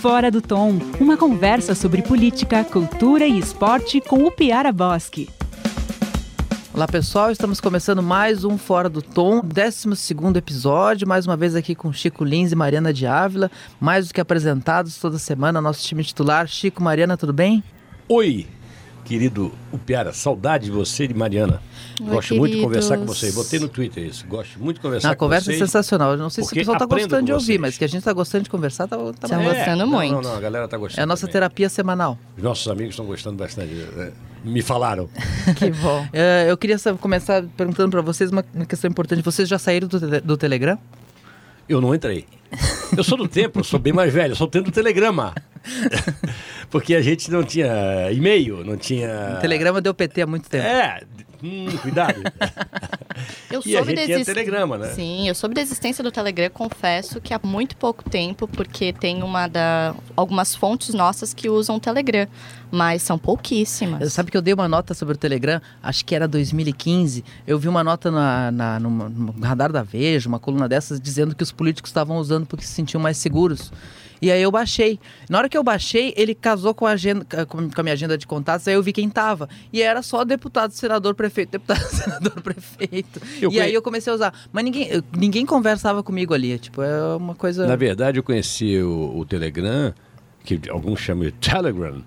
Fora do Tom, uma conversa sobre política, cultura e esporte com o Piara Bosque. Olá pessoal, estamos começando mais um Fora do Tom, 12 episódio, mais uma vez aqui com Chico Lins e Mariana de Ávila, mais do que apresentados toda semana, nosso time titular. Chico, Mariana, tudo bem? Oi, querido Upiara, saudade de você e de Mariana. Oi, Gosto muito de queridos. conversar com você. Botei no Twitter isso. Gosto muito de conversar a com conversa vocês. é sensacional. Eu não sei se o pessoal está gostando de ouvir, vocês. mas que a gente está gostando de conversar, tá, tá Tá bom. gostando não, muito. Não, não, a galera tá gostando. É a nossa também. terapia semanal. Os nossos amigos estão gostando bastante. né? Me falaram. Que bom. É, eu queria saber- começar perguntando para vocês uma, uma questão importante. Vocês já saíram do, tele- do Telegram? Eu não entrei. Eu sou do tempo, eu sou bem mais velho, eu sou do tempo do telegrama. Porque a gente não tinha e-mail, não tinha. O Telegrama deu PT há muito tempo. É, hum, cuidado. Eu E a soube gente da tinha telegrama, né? Sim, eu soube da existência do Telegram, confesso que há muito pouco tempo, porque tem uma da algumas fontes nossas que usam o Telegram, mas são pouquíssimas. Sabe que eu dei uma nota sobre o Telegram, acho que era 2015. Eu vi uma nota na, na- numa- no radar da Veja, uma coluna dessas, dizendo que os políticos estavam usando porque se sentiam mais seguros. E aí eu baixei. Na hora que eu baixei, ele casou com a, agenda, com a minha agenda de contatos, aí eu vi quem tava. E era só deputado, senador, prefeito, deputado, senador, prefeito. Eu e conhe- aí eu comecei a usar. Mas ninguém, ninguém conversava comigo ali. Tipo, é uma coisa. Na verdade, eu conheci o, o Telegram, que alguns chamam de Telegram,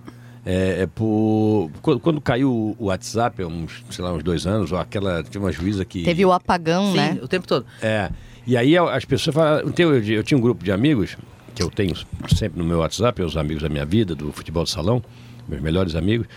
é, é por. Quando, quando caiu o WhatsApp, há uns, sei lá, uns dois anos, ou aquela. Tinha uma juíza que. Teve o apagão, Sim, né? o tempo todo. É. E aí as pessoas falaram. Eu, eu, eu tinha um grupo de amigos, que eu tenho sempre no meu WhatsApp, os amigos da minha vida, do futebol de salão, meus melhores amigos.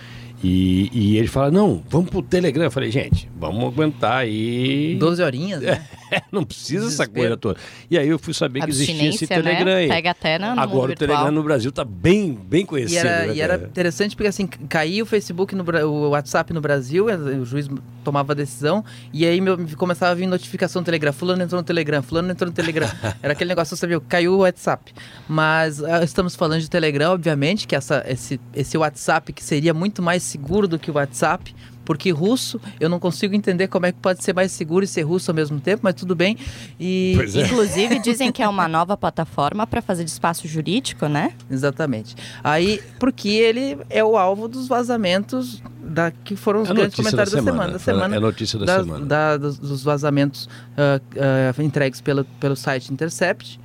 E, e eles falaram, não, vamos pro Telegram. Eu falei, gente, vamos aguentar aí. 12 horinhas, né? não precisa essa Desespero. coisa toda. E aí eu fui saber que existia esse Abstinência, Telegram né? aí. Pega até na, no Agora mundo o Telegram virtual. no Brasil tá bem, bem E conhecido. era, né, e era interessante porque assim, caía o Facebook, no, o WhatsApp no Brasil, o juiz tomava a decisão, e aí meu, começava a vir notificação no Telegram, fulano entrou no Telegram, fulano entrou no Telegram. Era aquele negócio, você sabia, caiu o WhatsApp. Mas ah, estamos falando de Telegram, obviamente, que essa, esse, esse WhatsApp que seria muito mais seguro do que o WhatsApp, porque russo, eu não consigo entender como é que pode ser mais seguro e ser russo ao mesmo tempo, mas tudo bem. E, Pois é. Inclusive, dizem que é uma nova plataforma para fazer de espaço jurídico, né? Exatamente. Aí, porque ele é o alvo dos vazamentos da, que foram os É grandes comentários da da semana. Da semana É a notícia da das- semana. da- dos, dos vazamentos ah, ah, entregues pelo, pelo site Intercept,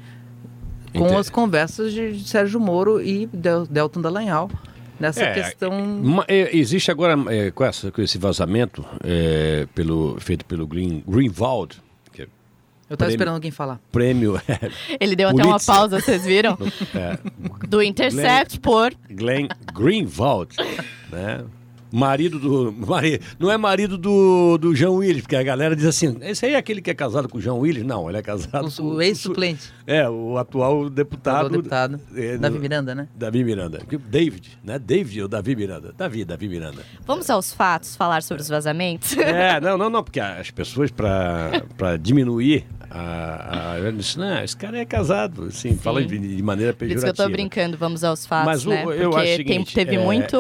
com Inter- as conversas de, de Sérgio Moro e Del, Delton Dallagnol nessa É, questão. É, existe agora, é, com, essa, com esse vazamento é, pelo, feito pelo Green, Greenwald, que é Eu estava esperando alguém falar. prêmio Ele deu até uma Pulitzer. pausa, vocês viram? é, Do Intercept por Glenn Greenwald, né? Marido do. Mari, não é marido do, do João Willis, porque a galera diz assim: esse aí é aquele que é casado com o João Willis? Não, ele é casado O, com o ex-suplente, É, o atual deputado. o deputado, é, Davi do- Miranda, né? Davi Miranda. David, né? David ou Davi Miranda? Davi, Davi Miranda. Vamos aos fatos, falar sobre os vazamentos? É, não, não, não, porque as pessoas, para diminuir a, a. eu disse, não, esse cara é casado, assim, fala de, de maneira Por isso pejorativa. que eu tô brincando, vamos aos fatos, Mas o- né? eu Porque acho o tem- seguinte, teve é, muito.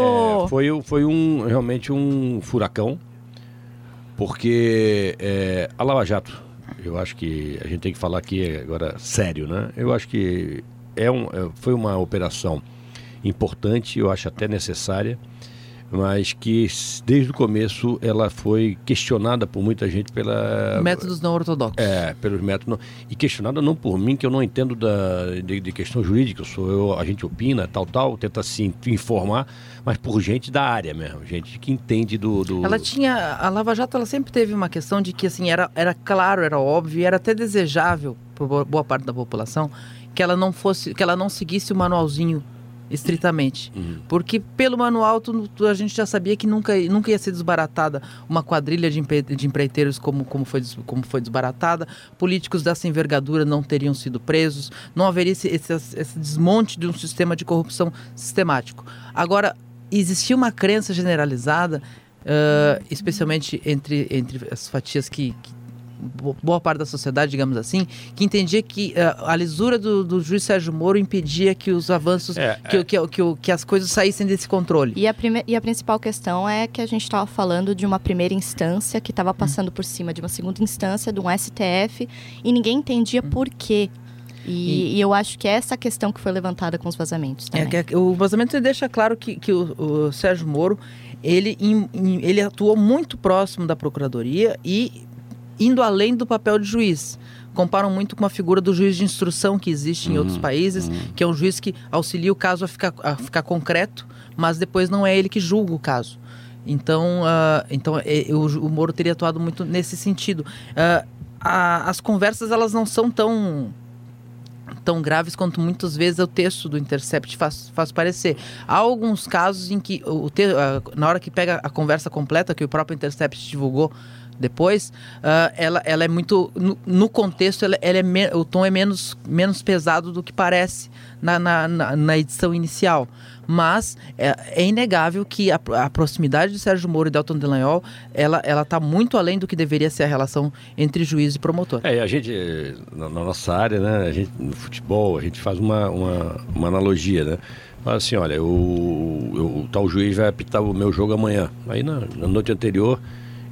é, foi, foi um, realmente um furacão, porque é, a Lava Jato, eu acho que a gente tem que falar aqui agora sério, né? Eu acho que é um, é, foi uma operação importante, eu acho até necessária, mas que desde o começo ela foi questionada por muita gente pela Métodos não ortodoxos. é, pelos métodos. não- e questionada não por mim, que eu não entendo da, de, de questão jurídica. Eu sou eu, a gente opina, tal, tal, tenta se informar, mas por gente da área mesmo, gente que entende do. do- Ela tinha. A Lava Jato ela sempre teve uma questão de que assim, era, era claro, era óbvio, era até desejável por boa- boa parte da população que ela não fosse, que ela não seguisse o manualzinho estritamente. Uhum. Porque pelo manual tu- tu- a gente já sabia que nunca, nunca ia ser desbaratada uma quadrilha de, empe- de empreiteiros como, como, foi, como foi desbaratada, políticos dessa envergadura não teriam sido presos, não haveria esse, esse, esse desmonte de um sistema de corrupção sistemático. Agora, existia uma crença generalizada, ah, especialmente entre, entre as fatias que, que boa parte da sociedade, digamos assim, que entendia que ah, a lisura do, do juiz Sérgio Moro impedia que os avanços, É, que, que, que, o- que as coisas saíssem desse controle. E a, prime- e a principal questão é que a gente estava falando de uma primeira instância que estava passando por cima de uma segunda instância, de um STF, e ninguém entendia por quê. E, e eu acho que é essa questão que foi levantada com os vazamentos É, também. que- o vazamento deixa claro que, que o, o Sérgio Moro ele, em- em- ele atuou muito próximo da procuradoria e indo além do papel de juiz. Comparam muito com a figura do juiz de instrução que existe em outros países, que é um juiz que auxilia o caso a ficar, a ficar concreto, mas depois não é ele que julga o caso. Então, ah, então é, o, ju- o Moro teria atuado muito nesse sentido. Ah, a- as conversas elas não são tão tão graves quanto muitas vezes o texto do Intercept faz, faz parecer. Há alguns casos em que o te, ah, na hora que pega a conversa completa que o próprio Intercept divulgou depois, ah, ela, ela é muito no, no contexto ela, ela é me- o tom é menos, menos pesado do que parece na, na, na- na edição inicial. Mas é, é inegável que a, a proximidade de Sérgio Moro e Delton Delanhol ela ela está muito além do que deveria ser a relação entre juiz e promotor. É, a gente, na, na nossa área, né, a gente, no futebol, a gente faz uma, uma, uma analogia, né? Fala assim, olha, o, o, o tal juiz vai apitar o meu jogo amanhã. Aí na, na noite anterior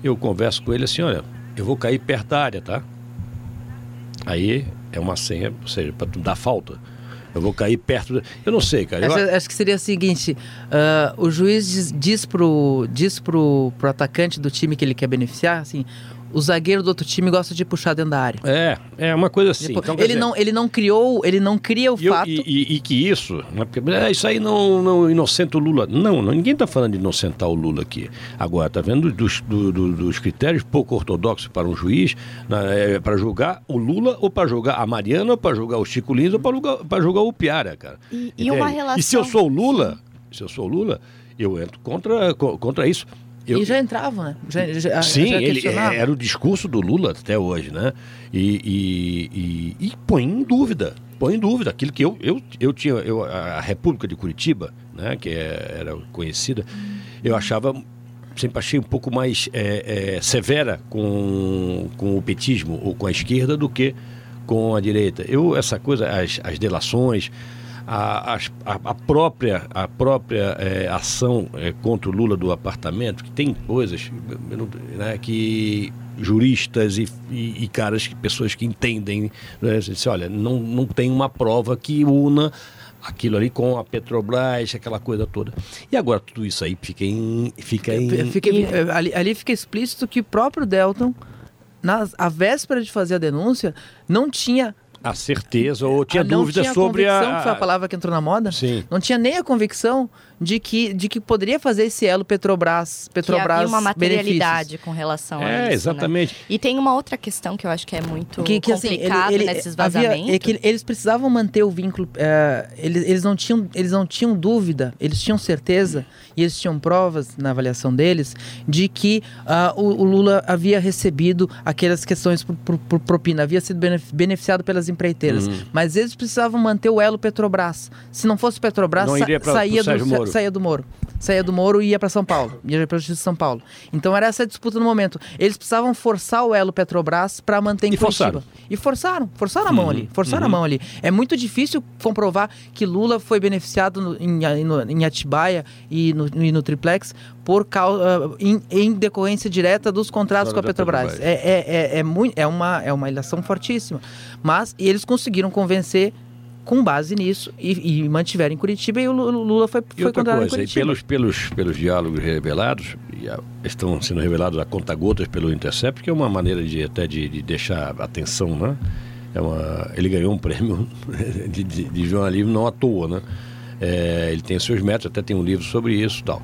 eu converso com ele assim, olha, eu vou cair perto da área, tá? Aí é uma senha, ou seja, para tu dar falta. Eu vou cair perto. da- Eu não sei, cara. Eu- Acho, acho que seria o seguinte: ah, o juiz diz, diz, pro, diz pro, pro atacante do time que ele quer beneficiar, assim, o zagueiro do outro time gosta de puxar dentro da área. É, é uma coisa assim. Tipo, Então, ele, dizer, não, ele não criou, ele não cria o E, eu- fato. e- e- e que isso, né, porque, é, isso aí não, não inocenta o Lula. Não, não, ninguém está falando de inocentar o Lula aqui. Agora, está vendo dos, do- do- dos critérios pouco ortodoxos para um juiz, né, para julgar o Lula, ou para julgar a Mariana, ou para julgar o Chico Lins, ou para julgar, o Piara, cara. E- e uma E se eu relação- sou o Lula, se eu sou o Lula, eu entro contra, co- contra isso. Eu, E já entravam, né? Já, já, Sim, já ele, era o discurso do Lula até hoje, né? E, e, e- e põe em dúvida, põe em dúvida aquilo que eu, eu, eu tinha, eu, a República de Curitiba, né? Que é- era conhecida, eu achava, sempre achei um pouco mais é, é, severa com, com o petismo ou com a esquerda do que com a direita. Eu, essa coisa, as, as delações, a, a- a própria, a própria eh, ação eh, contra o Lula do apartamento, que tem coisas né, que juristas e, e- e caras, que- pessoas que entendem, né, disse, olha, não, não tem uma prova que una aquilo ali com a Petrobras, aquela coisa toda. E agora tudo isso aí fica em... Fica em Fica- ali, ali fica explícito que o próprio Delton, na a véspera de fazer a denúncia, não tinha. A certeza ou tinha ah, não dúvida tinha sobre convicção, a... que foi a palavra que entrou na moda. Sim. Não tinha nem a convicção de que, de que poderia fazer esse elo Petrobras, que Petrobras havia uma materialidade benefícios. com relação a É, isso. né? exatamente. E tem uma outra questão que eu acho que é muito que, que assim, ele, complicado ele, nesses havia- vazamentos. é que eles precisavam manter o vínculo. é, eles, eles, não tinham, eles não tinham dúvida, eles tinham certeza e eles tinham provas na avaliação deles de que ah, o, o Lula havia recebido aquelas questões por, por- por propina, havia sido benef- beneficiado pelas empreiteiras. Uhum. Mas eles precisavam manter o elo Petrobras. Se não fosse Petrobras, Não sa- iria pra- saía, do, sa- Moro. saía do Moro. Saía do Moro e ia para São Paulo. Ia para a Justiça de São Paulo. Então era essa a disputa no momento. Eles precisavam forçar o elo Petrobras para manter em E Curitiba. forçaram. E forçaram, forçaram a mão Uhum, ali, forçaram uhum. a mão ali. É muito difícil comprovar que Lula foi beneficiado no- em, no- em Atibaia e no, e no Triplex por causa, em, em decorrência direta dos contratos com a Petrobras. Petrobras. É, é, é, é, muito, é, uma, é uma ilação fortíssima. Mas eles conseguiram convencer com base nisso e, e mantiveram em Curitiba e o Lu- Lula foi, E foi outra condenado em coisa, e Curitiba. pelos, pelos, pelos diálogos revelados, e a- estão sendo revelados a conta-gotas pelo Intercept, que é uma maneira de até de, de deixar atenção, né? É uma, ele ganhou um prêmio de, de, de jornalismo não à toa, né? É, ele tem seus métodos, até tem um livro sobre isso e tal.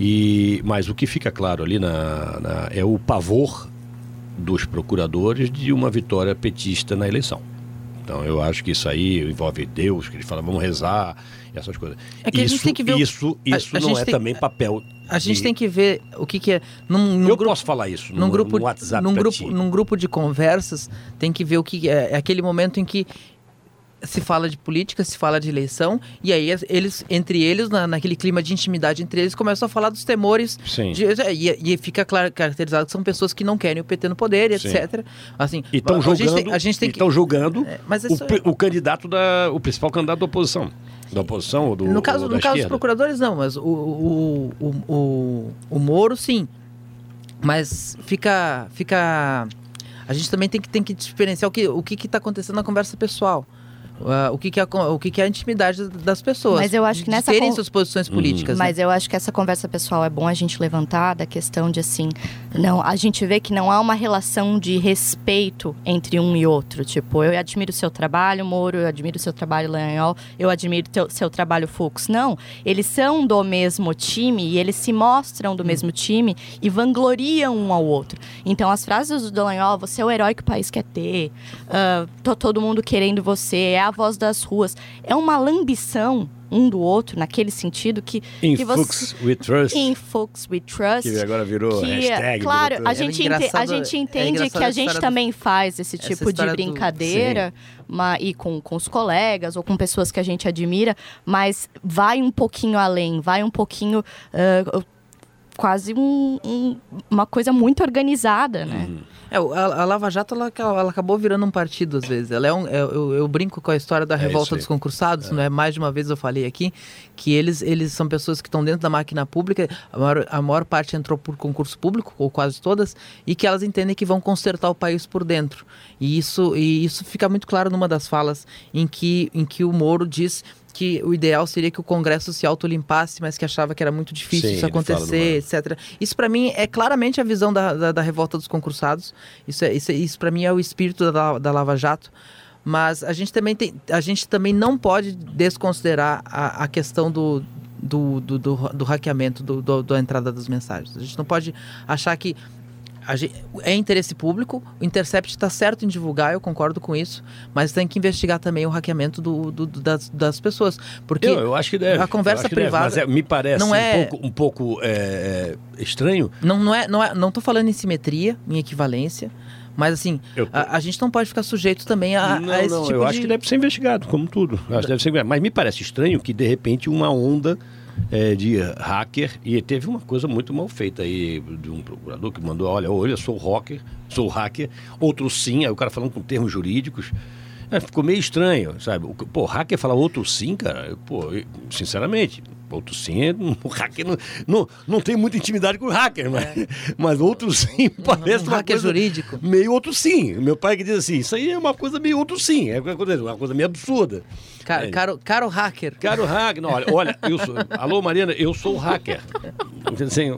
E, mas o que fica claro ali na, na- é o pavor dos procuradores de uma vitória petista na eleição. Então eu acho que isso aí envolve Deus, que ele fala, vamos rezar, e essas coisas. É que a isso, gente tem que ver o- isso, a- isso a não é tem- também papel. A gente de- tem que ver o que, que é. Num, num Eu grupo, posso falar isso num no, grupo, no WhatsApp num grupo, ti. num grupo de conversas, tem que ver o que é, é aquele momento em que se fala de política, se fala de eleição, e aí eles, entre eles, na, naquele clima de intimidade entre eles, começam a falar dos temores. Sim. de- e, e fica claro, caracterizado que são pessoas que não querem o PT no poder, Sim. etc. Assim, E estão julgando, a gente tem que. julgando É, mas o, isso- pri- o candidato da. o principal candidato da oposição. Da oposição ou do. No caso, ou no caso dos procuradores, não, mas o, o, o, o, o Moro, sim. Mas fica. fica A gente também tem que, tem que diferenciar o que o que está acontecendo na conversa pessoal. Uh, o que, que, é, o que, que é a intimidade das pessoas. Mas eu acho que nessa terem con... suas posições políticas. Uhum. Mas né? eu acho que essa conversa pessoal é bom a gente levantar da questão de assim, não, a gente vê que não há uma relação de respeito entre um e outro. Tipo, eu admiro o seu trabalho, Moro, eu admiro o seu trabalho, Lanhol, eu admiro o seu trabalho, Fux. Não, eles são do mesmo time e eles se mostram do hum. mesmo time e vangloriam um ao outro. Então, as frases do Dallagnol, você é o herói que o país quer ter, uh, todo mundo querendo você, é a voz das ruas. É uma lambição um do outro naquele sentido que in que você, we trust in Fuchs we trust que agora virou que, hashtag claro a gente, ente, a gente entende é que a gente também do, faz esse tipo de brincadeira do, e com, com os colegas ou com pessoas que a gente admira mas vai um pouquinho além vai um pouquinho uh, quase um, um, uma coisa muito organizada né uhum. É, a, a, Lava Jato ela, ela, acabou virando um partido às vezes. Ela é um, é, eu, eu, brinco com a história da é revolta dos concursados, é. né? Mais de uma vez eu falei aqui que eles, eles são pessoas que estão dentro da máquina pública. A maior, a maior parte entrou por concurso público ou quase todas e que elas entendem que vão consertar o país por dentro. E isso, e isso fica muito claro numa das falas em que, em que o Moro diz que o ideal seria que o Congresso se autolimpasse, mas que achava que era muito difícil Sim, isso acontecer, etc. Isso para mim é claramente a visão da, da, da revolta dos concursados. Isso, é, isso, é, isso para mim é o espírito da, da Lava Jato. Mas a gente também, tem, a gente também não pode desconsiderar a, a questão do, do, do, do, do hackeamento, do, do, da entrada das mensagens. A gente não pode achar que Gente, é interesse público, o Intercept está certo em divulgar, eu concordo com isso, mas tem que investigar também o hackeamento do, do, do das, das, pessoas. Porque eu, eu, acho que deve. A conversa privada. Deve, mas é, me parece não é, um pouco, um pouco é, é, estranho. Não, não é, não é, não estou falando em simetria, em equivalência. Mas assim, eu... a, a, gente não pode ficar sujeito também a, não, a esse não, tipo eu de... acho que deve ser investigado, como tudo. Acho que deve ser Mas me parece estranho que, de repente, uma onda é, de hacker e teve uma coisa muito mal feita aí de um procurador que mandou, olha, olha, sou hacker, sou hacker, outro sim, aí o cara falando com termos jurídicos. É, ficou meio estranho, sabe? Pô, hacker fala outro sim, cara. Pô, sinceramente, outro sim, o hacker não, não, não tem muita intimidade com o hacker, mas, é. mas outro sim parece um uma hacker coisa jurídico. Meio outro sim. Meu pai que diz assim, isso aí é uma coisa meio outro sim, é uma coisa, uma coisa meio absurda. Caro, é. caro, caro hacker. Caro hacker, não, olha, olha eu sou, alô Mariana, eu sou hacker. Assim,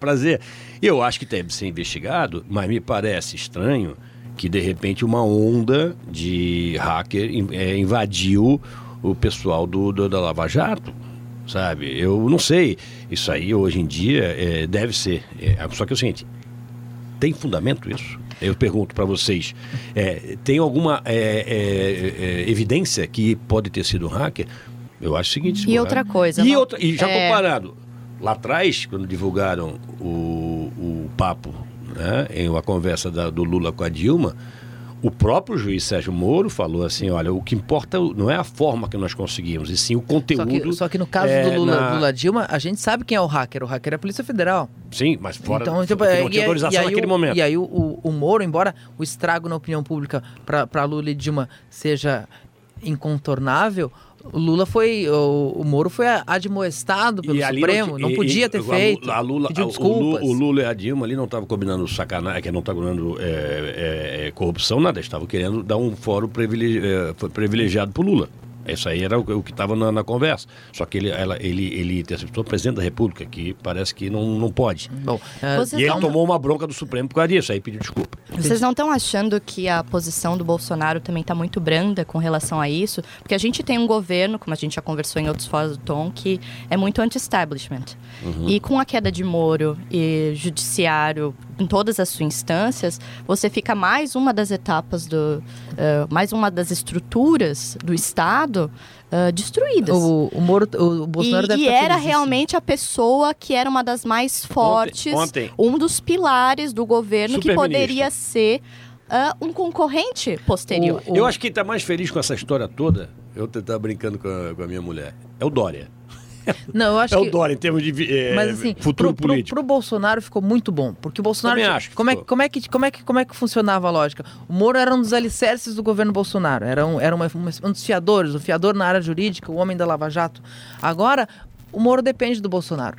prazer. Eu acho que deve ser investigado, mas me parece estranho que de repente uma onda de hacker é, invadiu o pessoal do, do, da Lava Jato, sabe? Eu não sei. Isso aí hoje em dia é, deve ser. É, só que é o seguinte: tem fundamento isso? Eu pergunto para vocês: é, tem alguma é, é, é, evidência que pode ter sido um hacker? Eu acho o seguinte. E outra coisa. E, não... outra, e já comparado, lá atrás, quando divulgaram o, o papo né, em uma conversa da, do Lula com a Dilma, o próprio juiz Sérgio Moro falou assim: olha, o que importa não é a forma que nós conseguimos, e sim o conteúdo. Só que, só que no caso é, do Lula, na... Lula, Dilma, a gente sabe quem é o hacker. O hacker é a Polícia Federal. Sim, mas fora então, tipo, não tinha autorização naquele o, momento. E aí o, o, o, Moro, embora o estrago na opinião pública para Lula e Dilma seja incontornável, o Lula foi. O, o Moro foi admoestado pelo Supremo, não, não podia e, ter feito. A Lula, pediu desculpas. O, Lula e a Dilma ali não estavam combinando sacanagem, que não estavam combinando é, é, é, corrupção, nada. Estavam querendo dar um fórum privilegiado, é, privilegiado para o Lula. Isso aí era o, que estava na, na, conversa. Só que ele, ela, ele, ele interceptou o presidente da República, que parece que não, não pode. Bom, uh, e ele tomou uma bronca do Supremo por causa disso, aí pediu desculpa. Vocês não estão achando que a posição do Bolsonaro também está muito branda com relação a isso? Porque a gente tem um governo, como a gente já conversou em outros fóruns do Tom, que é muito anti-establishment. Uhum. E com a queda de Moro e judiciário em todas as suas instâncias, você fica mais uma das etapas do, uh, mais uma das estruturas do Estado uh, destruídas. O, o, Moro, o Bolsonaro e, deve e era realmente a pessoa que era uma das mais fortes, ontem, ontem. um dos pilares do governo que poderia ser uh, um concorrente posterior. O, eu acho que está mais feliz com essa história toda. Eu estava brincando com a, com a minha mulher. É o Dória. Não, eu acho é que... o Dória em termos de é, Mas, assim, futuro pro, político. Pro, pro Bolsonaro ficou muito bom, porque o Bolsonaro... Também acho como, é, como, é que, como, é que, como é que funcionava a lógica? O Moro era um dos alicerces do governo Bolsonaro, era, um, era uma, um dos fiadores, o fiador na área jurídica, o homem da Lava Jato. Agora, o Moro depende do Bolsonaro.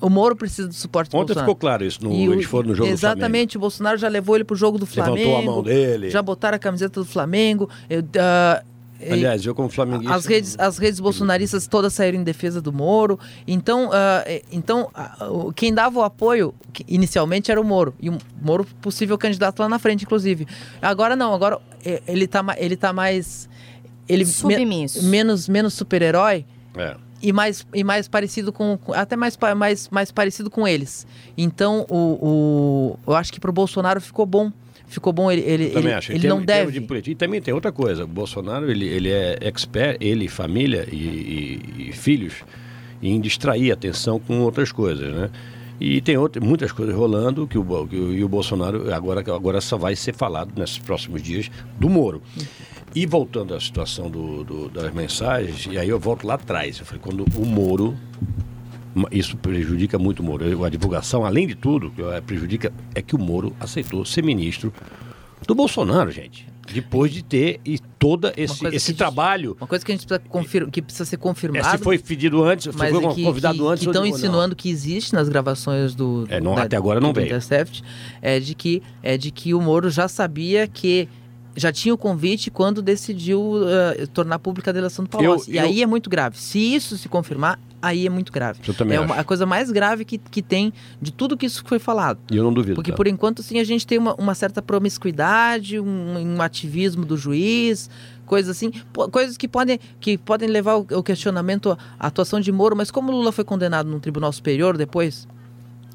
O Moro precisa do suporte do Ontem Bolsonaro. ficou claro isso, no, e eles foram no jogo Exatamente, o Bolsonaro já levou ele pro jogo do Flamengo. Levantou a mão dele. Já botaram a camiseta do Flamengo. Eu, uh, Aliás, eu como flamenguista... As redes, as redes bolsonaristas todas saíram em defesa do Moro. Então, uh, então uh, quem dava o apoio inicialmente era o Moro. E o Moro possível candidato lá na frente, inclusive. Agora não, agora ele está ele tá mais... Ele Submisso. Me, menos, menos super-herói. É e mais, e mais parecido com. Até mais, mais, mais parecido com eles. Então, o, o, eu acho que para o Bolsonaro ficou bom. Ficou bom, ele, ele, ele, acho. ele não deve. De política. E também tem outra coisa: o Bolsonaro ele, ele é expert, ele, família e, e, e filhos, em distrair a atenção com outras coisas, né? E tem outra, muitas coisas rolando que o, que o, e o Bolsonaro agora, agora só vai ser falado nesses próximos dias do Moro. E voltando à situação do, do, das mensagens, e aí eu volto lá atrás. Eu falei, quando o Moro, isso prejudica muito o Moro. A divulgação, além de tudo, que é, prejudica, é que o Moro aceitou ser ministro do Bolsonaro, gente. Depois de ter e todo esse, esse gente, trabalho. Uma coisa que a gente precisa, confir, que precisa ser confirmado. É, se foi pedido antes, mas foi é que, convidado que, antes. Que estão insinuando não. que existe nas gravações do. É, não, da, até agora não veio. Intercept, é de que é de que o Moro já sabia que já tinha o convite quando decidiu uh, tornar pública a delação do Palocci. Eu, e eu... aí é muito grave. Se isso se confirmar, aí é muito grave. Eu também é uma, a coisa mais grave que, que tem de tudo que isso foi falado. E eu não duvido. Porque tá? por enquanto, sim, a gente tem uma, uma certa promiscuidade, um, um, ativismo do juiz, coisas assim, coisas que podem, que podem levar o, questionamento à atuação de Moro, mas como Lula foi condenado num tribunal superior depois,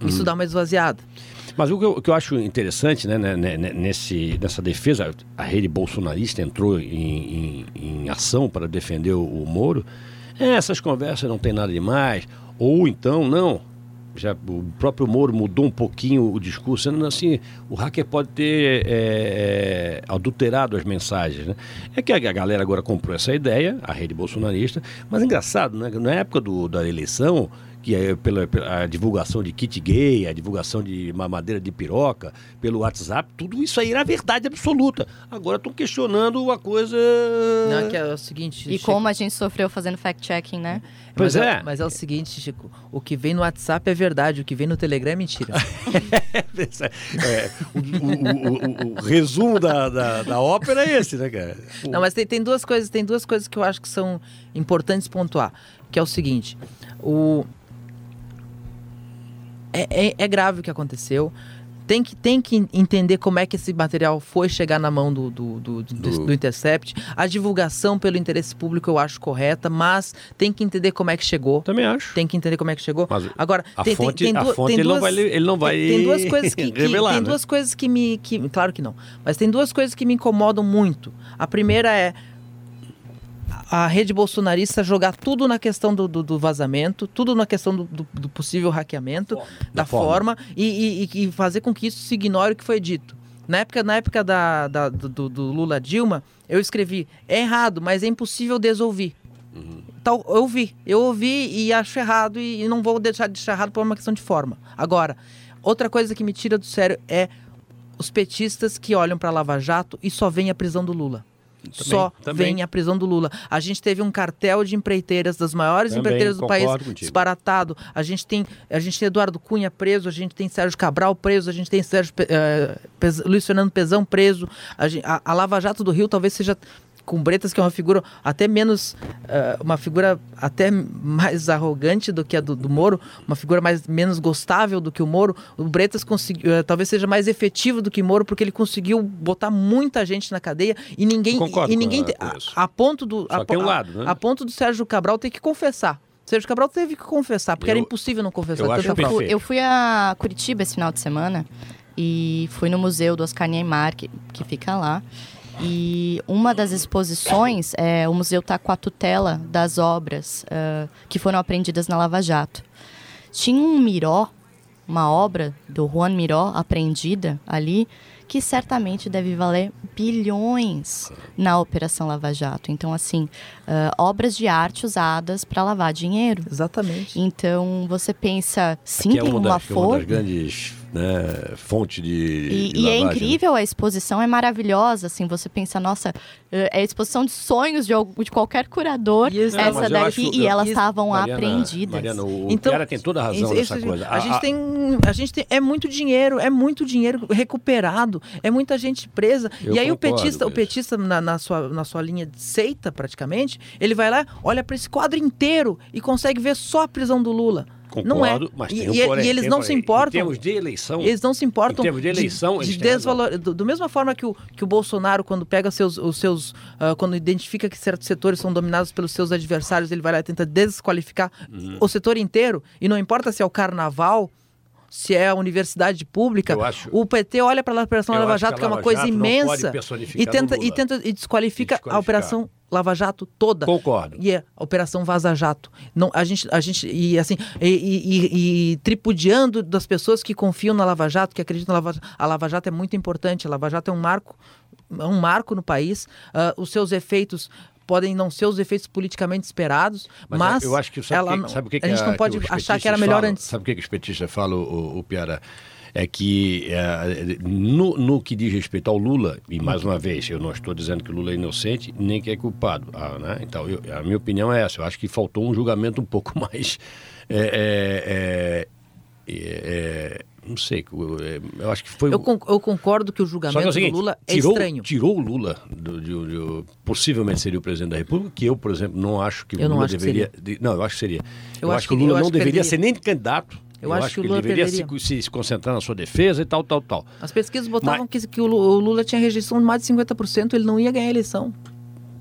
hum. isso dá uma esvaziada. Mas o que, eu, o que eu, acho interessante né, né, né, né, nesse, nessa defesa, a rede bolsonarista entrou em, em, em ação para defender o, o Moro. É, essas conversas não tem nada demais. Ou então, não, já o próprio Moro mudou um pouquinho o discurso, sendo assim, o hacker pode ter é, é, adulterado as mensagens. Né? É que a galera agora comprou essa ideia, a rede bolsonarista, mas é engraçado, né? na época do, da eleição, que é pela, pela divulgação de kit gay, a divulgação de mamadeira de piroca, pelo WhatsApp, tudo isso aí era verdade absoluta. Agora estão questionando uma coisa. Não, que é o seguinte. E Chico... como a gente sofreu fazendo fact-checking, né? Pois mas é. é. Mas é o seguinte, Chico, o que vem no WhatsApp é verdade, o que vem no Telegram é mentira. é, o, o, o, o, resumo da, da, da, ópera é esse, né, cara? Não, mas tem, tem duas coisas, tem duas coisas que eu acho que são importantes pontuar. Que é o seguinte, o, é, é, é, grave o que aconteceu. Tem que, tem que entender como é que esse material foi chegar na mão do, do, do, do, do Intercept. A divulgação pelo interesse público eu acho correta, mas tem que entender como é que chegou. Também acho. Tem que entender como é que chegou. Mas Agora, a tem, fonte, tem, tem, a fonte tem duas, ele não vai, ele não vai tem, tem duas coisas que, revelar, que, tem né? duas coisas que me que, claro que não, mas tem duas coisas que me incomodam muito. A primeira é a rede bolsonarista jogar tudo na questão do, do, do vazamento, tudo na questão do, do, do possível hackeamento, forma. da, da, forma, forma e, e, e, fazer com que isso se ignore o que foi dito. Na época, na época da, da do, do, Lula Dilma, eu escrevi, é errado, mas é impossível desouvir. Uhum. Então, eu ouvi, eu ouvi e acho errado e, e não vou deixar de achar errado por uma questão de forma. Agora, outra coisa que me tira do sério é os petistas que olham para Lava Jato e só veem a prisão do Lula. Também, só também. vem a prisão do Lula. A gente teve um cartel de empreiteiras das maiores também, empreiteiras do país contigo. disparatado. A gente tem a gente tem Eduardo Cunha preso, a gente tem Sérgio Cabral preso, a gente tem Sérgio, uh, Luiz Fernando Pezão preso. A, gente, a, a Lava Jato do Rio talvez seja com Bretas, que é uma figura até menos. Uh, uma figura até mais arrogante do que a do, do, Moro, uma figura mais menos gostável do que o Moro. O Bretas conseguiu, uh, talvez seja mais efetivo do que o Moro, porque ele conseguiu botar muita gente na cadeia e ninguém. Concordo e ninguém com, a, a, ponto do. Só a, tem um lado, né? a ponto do Sérgio Cabral ter que confessar. Sérgio Cabral teve que confessar, porque eu, era impossível não confessar. Eu, acho eu, fui, eu fui a Curitiba esse final de semana e fui no museu do Oscar Niemeyer, que, que fica lá. E uma das exposições, é, o museu está com a tutela das obras uh, que foram apreendidas na Lava Jato. Tinha um Miró, uma obra do Juan Miró apreendida ali, que certamente deve valer bilhões na Operação Lava Jato. Então, assim, uh, obras de arte usadas para lavar dinheiro. Exatamente. Então, você pensa, sim, é tem uma, uma das, forma. Uma das grandes né, fonte de. E, de e é né? incrível, a exposição é maravilhosa, assim, você pensa, nossa, é a exposição de sonhos de, de qualquer curador, Não, essa eu daqui, acho- e elas isso- estavam apreendidas. Mariana, o Então, cara tem toda a razão Isso- nessa isso- coisa. A, gente tem, a gente tem, é muito dinheiro, é muito dinheiro recuperado, é muita gente presa. Eu e aí o petista, o petista na, na sua, na sua linha de seita, praticamente, ele vai lá, olha para esse quadro inteiro e consegue ver só a prisão do Lula. Não é. Concordo, mas E- um porém, e eles não porém. se importam. Em termos de eleição, Eles não se importam. Em termos de eleição, eles têm desvalor... do, do mesma forma que o, que o Bolsonaro, quando pega seus, os seus. ah, quando identifica que certos setores são dominados pelos seus adversários, ele vai lá e tenta desqualificar Uhum. o setor inteiro. E não importa se é o carnaval. Se é a universidade pública, acho- o PT olha para a Operação Lava que Jato, que é uma coisa imensa, e tenta, e tenta e desqualifica, desqualificar. a Operação Lava Jato toda. Concordo. E é a Operação Vaza Jato. Não, a gente, a gente e assim, e, e- e- e tripudiando das pessoas que confiam na Lava Jato, que acreditam na Lava Jato. A Lava Jato é muito importante. A Lava Jato é um marco, é um marco no país. Ah, os seus efeitos podem não ser os efeitos politicamente esperados, mas, eu acho que sabe, ela que, sabe o que a que gente não pode achar que era melhor falam? antes. Sabe o que, que os petistas falam, o, o Piara? É que é, no, no que diz respeito ao Lula, e mais uma vez, eu não estou dizendo que o Lula é inocente, nem que é culpado. ah, né? Então, eu- a minha opinião é essa. Eu acho que faltou um julgamento um pouco mais. é, é, é, é, não sei, é, eu acho que foi. Eu, con- eu concordo que o julgamento que é o seguinte, do Lula é tirou, estranho. tirou o Lula, do, de- de- possivelmente seria o presidente da República, que eu, por exemplo, não acho que o Eu não Lula acho que deveria. de- não, eu acho que seria. Eu, Eu acho, acho que o Lula não deveria perderia. ser nem candidato. Eu acho que o ele Lula deveria se, se- concentrar na sua defesa e tal, tal, tal. As pesquisas botavam Mas- que, que o Lu- o Lula tinha rejeição de mais de 50%, ele não ia ganhar a eleição.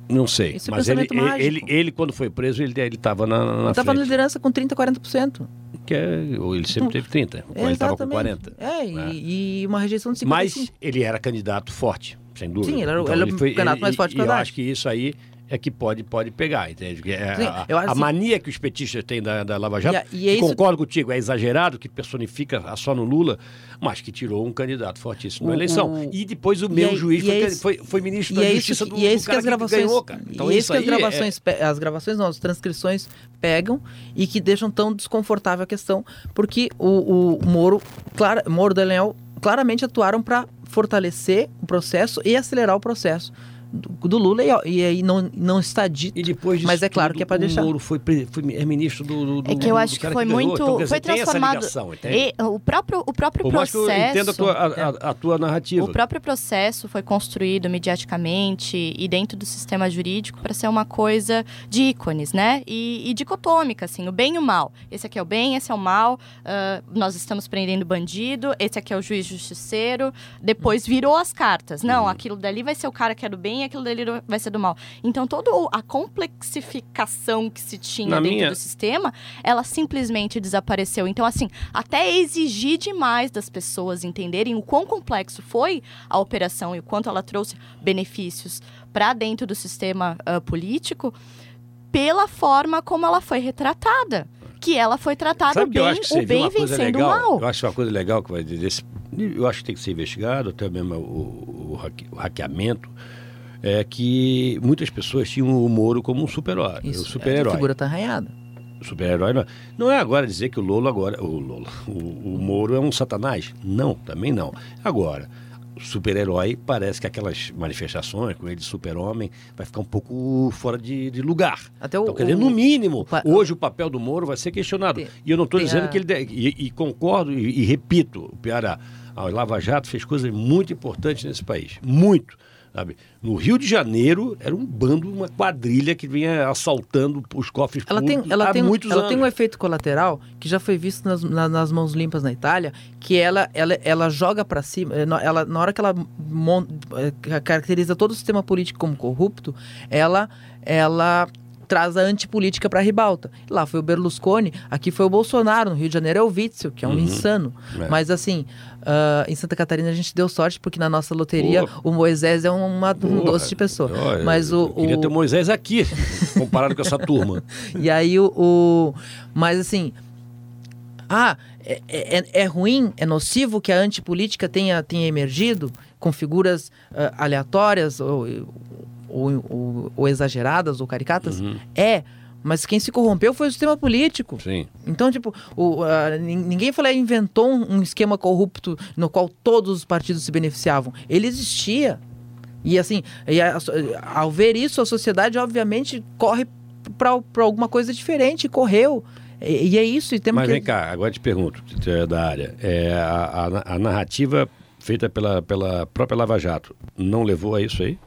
Não sei. Esse é mas ele, pensamento ele, ele, mágico. ele, quando foi preso, ele estava na, na Ele estava na liderança com 30%, 40%. Que é, ou ele sempre teve 30, ou ele estava com Exatamente. 40. É, né? e, e uma rejeição de 55%. Mas ele era candidato forte, sem dúvida. Sim, ele era o- ele era o candidato mais forte que o eu Haddad. acho que isso aí é que pode, pode pegar, entende? Que é Sim, a, a assim- mania que os petistas têm da, da Lava Jato, E a- e é que isso- concordo contigo, é exagerado, que personifica só no Lula, mas que tirou um candidato fortíssimo na O- eleição. o- E depois o e mesmo é- juiz foi, é isso- foi, foi ministro da é Justiça do, e é do isso que cara as gravações, ganhou, cara. Então e é isso que as é- gravações, as gravações não, as transcrições pegam e que deixam tão desconfortável a questão, porque o, o Moro, clara, Moro e Leão claramente atuaram para fortalecer o processo e acelerar o processo do, do Lula e, e aí não, não está dito. E depois disso Mas é claro tudo, que é pra o deixar. Moro foi, foi é ministro do, do É que eu do acho que foi ganhou. muito. Então, dizer, foi transformado. ligação, e, o próprio, o próprio Por mais que eu processo. entenda a tua, a, a- a tua narrativa. O próprio processo foi construído mediaticamente e dentro do sistema jurídico para ser uma coisa de ícones, né? E, e dicotômica, assim, o bem e o mal. Esse aqui é o bem, esse é o mal. ah, nós estamos prendendo bandido. Esse aqui é o juiz justiceiro. Depois virou as cartas. Não, Uhum. aquilo dali vai ser o cara que é do bem e aquilo dali vai ser do mal. Então toda a complexificação que se tinha Na dentro minha- do sistema, ela simplesmente desapareceu. Então, assim, até exigir demais das pessoas entenderem o quão complexo foi a operação e o quanto ela trouxe benefícios para dentro do sistema ah, político, pela forma como ela foi retratada. Que ela foi tratada Sabe bem, o bem vencendo o mal. Eu acho uma coisa legal que vai desse, eu acho que tem que ser investigado, até mesmo o, o, o hackeamento, é que muitas pessoas tinham o Moro como um super-herói. Um a super-herói. figura tá arranhada. Super-herói não. Não é agora dizer que o Lolo agora. O Lolo. O, o Moro é um satanás? Não, também não. Agora, o super-herói parece que aquelas manifestações com ele de super-homem vai ficar um pouco fora de, de lugar. Até o- então, quer dizer, no mínimo, o hoje o papel do Moro vai ser questionado. Tem- e eu não estou dizendo a- que ele. deve- E, e concordo e, e repito, o Piara, a Lava Jato fez coisas muito importantes nesse país. Muito. Sabe? No Rio de Janeiro era um bando, uma quadrilha que vinha assaltando os cofres Ela tem, públicos ela há tem, muitos ela anos. tem um efeito colateral que já foi visto nas, na- nas mãos limpas na Itália, que ela, ela, ela joga para cima, eh, na- ela, na hora que ela mon- eh, caracteriza todo o sistema político como corrupto, ela, ela traz a antipolítica para a ribalta. Lá foi o Berlusconi, aqui foi o Bolsonaro, no Rio de Janeiro é o Witzel, que é um Uhum. insano. É. Mas assim, ah, em Santa Catarina a gente deu sorte, porque na nossa loteria o Moisés é uma, um doce de pessoa. Mas o, eu queria o- ter o Moisés aqui, comparado com essa turma. e aí o, o- Mas assim. Ah, é, é, é ruim, é nocivo que a antipolítica tenha, tenha emergido com figuras ah, aleatórias ou, ou, ou- ou exageradas ou caricatas? Uhum. É, Mas quem se corrompeu foi o sistema político. Sim. Então, tipo, o, a, ninguém falou, inventou um, um esquema corrupto no qual todos os partidos se beneficiavam. Ele existia. E assim, e a, ao ver isso, a sociedade obviamente corre para alguma coisa diferente, correu. E, e é isso. E temos Mas que... vem cá, agora te pergunto, é da área. É, a, a, a narrativa feita pela, pela própria Lava Jato não levou a isso aí?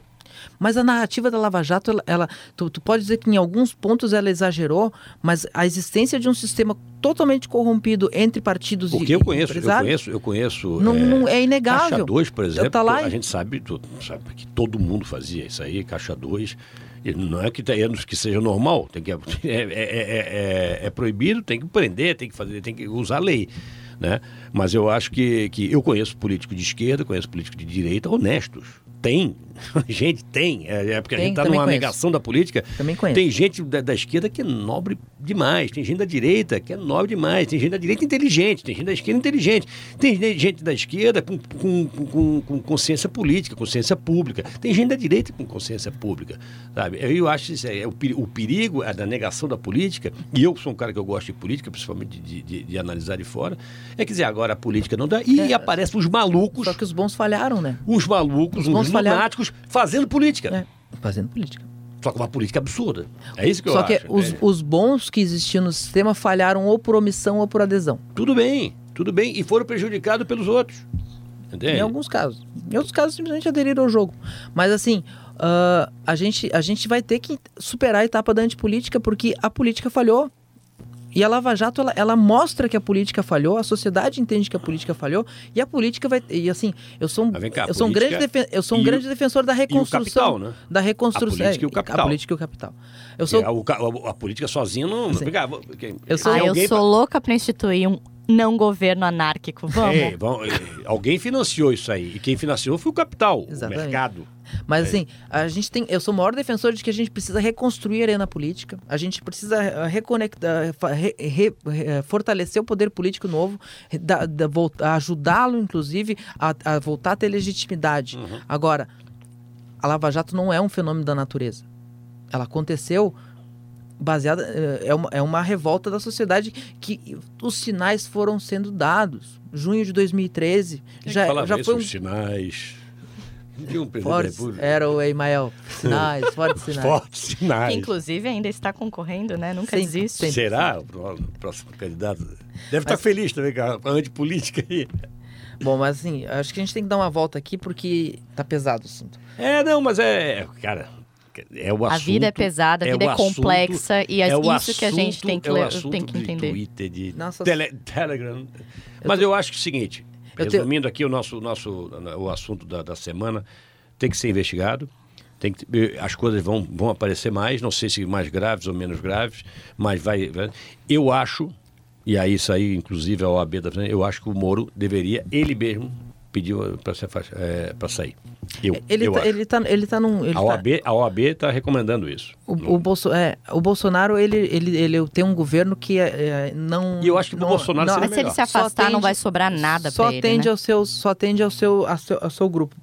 Mas a narrativa da Lava Jato, ela, ela tu, tu, pode dizer que em alguns pontos ela exagerou, mas a existência de um sistema totalmente corrompido entre partidos Porque e eu conheço, eu conheço, eu conheço. Não é, não é inegável. Caixa 2, por exemplo, tá lá a gente sabe, sabe que todo mundo fazia isso aí, Caixa 2. Não é que, que seja normal, tem que, é, é, é, é, proibido, tem que prender, tem que fazer, tem que usar a lei. Né? Mas eu acho que, que eu conheço político de esquerda, conheço político de direita honestos. Tem, gente tem. É, porque tem, a gente está numa conheço. negação da política. Também conheço. Tem gente da, da, esquerda que é nobre demais, tem gente da direita que é nobre demais, tem gente da direita inteligente, tem gente da esquerda inteligente, tem gente da esquerda com, com, com, com consciência política, consciência pública, tem gente da direita com consciência pública, sabe? Eu acho isso é, o, o perigo é da negação da política, e eu sou um cara que eu gosto de política, principalmente de, de, de analisar de fora, é quer dizer, agora a política não dá, e é, aparecem os malucos. Só que os bons falharam, né? Os malucos, os, os lunáticos, fazendo política. É, fazendo política. Só que uma política absurda. É isso que eu Só acho. Só que os, é. os bons que existiam no sistema falharam ou por omissão ou por adesão. Tudo bem, tudo bem. E foram prejudicados pelos outros. Entende? Em alguns casos. Em outros casos, simplesmente aderiram ao jogo. Mas assim, uh, a, gente, a gente vai ter que superar a etapa da antipolítica porque a política falhou. E a Lava Jato, ela, ela, mostra que a política falhou, a sociedade entende que a política falhou, e a política vai. E assim, eu sou um, cá, eu sou um grande, defen eu sou um grande defensor da reconstrução. Capital, né? Da reconstrução. A política e o capital. A política e o capital. Eu sou... A, a, política sozinha não. Assim, eu sou, ah, eu sou pra... louca para instituir um não governo anárquico. Vamos. É, vamos. Alguém financiou isso aí. E quem financiou foi o capital, Exatamente. o mercado. Mas é. assim, a gente tem. Eu sou o maior defensor de que a gente precisa reconstruir a arena política. A gente precisa eh, reconectar, re, re, re, fortalecer o poder político novo, ajudá-lo, inclusive, a, a, voltar a ter legitimidade. Uhum. Agora, a Lava Jato não é um fenômeno da natureza. Ela aconteceu baseada eh, é uma, é uma revolta da sociedade que os sinais foram sendo dados. Junho de 2013 Quem já já foi um... sinais. Um fortes, era o Emael. Sinais, fortes sinais. Fortes sinais. Que inclusive ainda está concorrendo, né? Nunca Sim, desiste. Será o próximo candidato? Deve mas... estar feliz também com a antipolítica aí. Bom, mas assim, acho que a gente tem que dar uma volta aqui porque tá pesado o assunto. É, não, mas é. Cara, é o assunto, a vida é pesada, a é vida é, é complexa assunto, e é, é isso assunto, que a gente tem que, é tem que entender. De Twitter, de Nossa, tele, Telegram. Mas eu, tô... eu acho que é o seguinte, eu resumindo tenho... aqui o nosso, nosso o assunto da, da semana, tem que ser investigado. Tem que, as coisas vão, vão aparecer mais, não sei se mais graves ou menos graves, mas vai. vai eu acho, e aí isso aí, inclusive a OAB, eu acho que o Moro deveria, ele mesmo, pediu para é, sair. Eu, ele, eu tá, ele, tá, ele tá num. Ele a, OAB, tá... a OAB está recomendando isso. O, no... o, Bolso, é, o Bolsonaro ele, ele, ele tem um governo que é, é não. E eu acho que o Bolsonaro não, seria Mas se ele se afastar, não vai sobrar nada para ele. Atende né? ao seu, só atende ao seu, ao seu, ao seu grupo.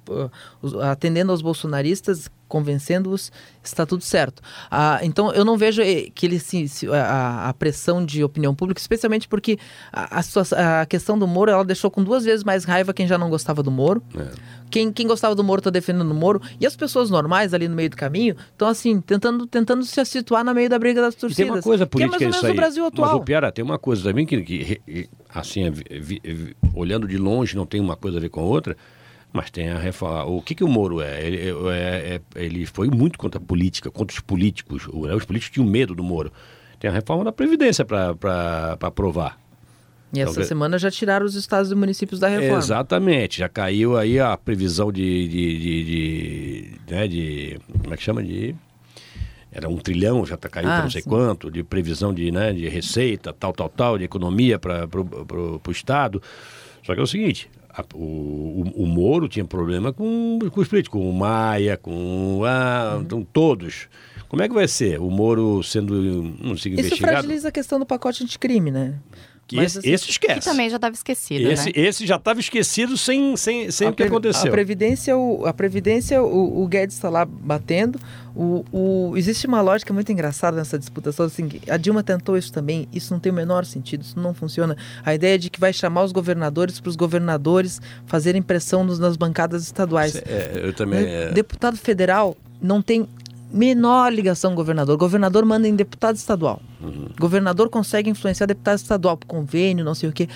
Atendendo aos bolsonaristas, convencendo-os, está tudo certo. Ah, então, eu não vejo eh, que ele se, se a, a, pressão de opinião pública, especialmente porque a, a, a, questão do Moro, ela deixou com duas vezes mais raiva quem já não gostava do Moro. É. Quem, quem gostava do Moro está defendendo o Moro. E as pessoas normais ali no meio do caminho estão, assim, tentando, tentando se situar no meio da briga das torcidas. E tem uma coisa política que é mais ou menos aí, Brasil atual. Mas o pior, tem uma coisa também que, que assim, é, olhando de longe, não tem uma coisa a ver com a outra mas tem a reforma. O que, que o Moro é? Ele, é, é, ele foi muito contra a política, contra os políticos. Os políticos tinham medo do Moro. Tem a reforma da Previdência para aprovar. E essa então, semana já tiraram os estados e municípios da reforma. Exatamente, já caiu aí a previsão de, de, de, de, né, de como é que chama de era um trilhão, já tá caiu ah, para não sei sim. quanto, de previsão de, né, de receita, tal, tal, tal, de economia para o Estado. Só que é o seguinte, a, o, o, o, Moro tinha problema com, com os políticos, com o Maia, com ah, uhum. então, todos. Como é que vai ser? O Moro sendo não sei, Isso investigado? fragiliza a questão do pacote anticrime, né? Que Mas, esse, assim, esse esquece. Que também já estava esquecido, esse, né? esse já estava esquecido sem, sem, sem a o que aconteceu. A Previdência, o, a Previdência o, o Guedes está lá batendo. O, o- existe uma lógica muito engraçada nessa disputa. Só assim, a Dilma tentou isso também. Isso não tem o menor sentido, isso não funciona. A ideia de que vai chamar os governadores para os governadores fazerem pressão nos- nas bancadas estaduais. É, eu também. é, Deputado federal não tem menor ligação governador. Governador manda em deputado estadual. Uhum. Governador consegue influenciar deputado estadual por convênio, não sei o quê.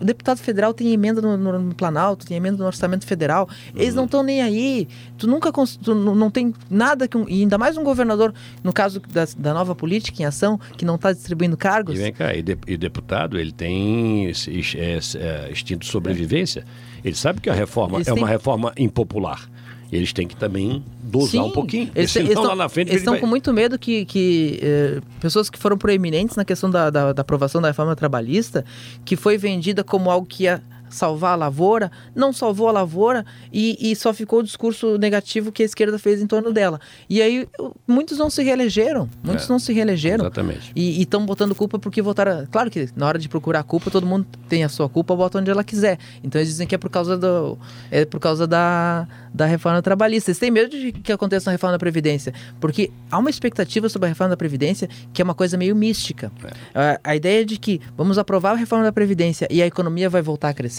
O deputado federal tem emenda no, no- no Planalto, tem emenda no orçamento federal. Eles Uhum. não estão nem aí. Tu nunca tu não tem nada que um, e ainda mais um governador, no caso da, da nova política em ação, que não está distribuindo cargos. E vem cá, e, de- e deputado, ele tem esse- esse- esse, é, instinto de sobrevivência. Ele sabe que a reforma Eles é têm- uma reforma impopular. Eles têm que também dosar um pouquinho. Eles Senão, estão, lá na frente eles ele estão vai- com muito medo que, que eh, pessoas que foram proeminentes na questão da, da, da aprovação da reforma trabalhista, que foi vendida como algo que ia salvar a lavoura, não salvou a lavoura e, e só ficou o discurso negativo que a esquerda fez em torno dela. E aí muitos não se reelegeram, muitos É, não se reelegeram. Exatamente. E estão botando culpa porque votaram. Claro que na hora de procurar a culpa, todo mundo tem a sua culpa, bota onde ela quiser. Então eles dizem que é por causa do. É por causa da, da reforma trabalhista. Eles têm medo de que aconteça uma reforma da Previdência. Porque há uma expectativa sobre a reforma da Previdência que é uma coisa meio mística. A, a ideia de que vamos aprovar a reforma da Previdência e a economia vai voltar a crescer,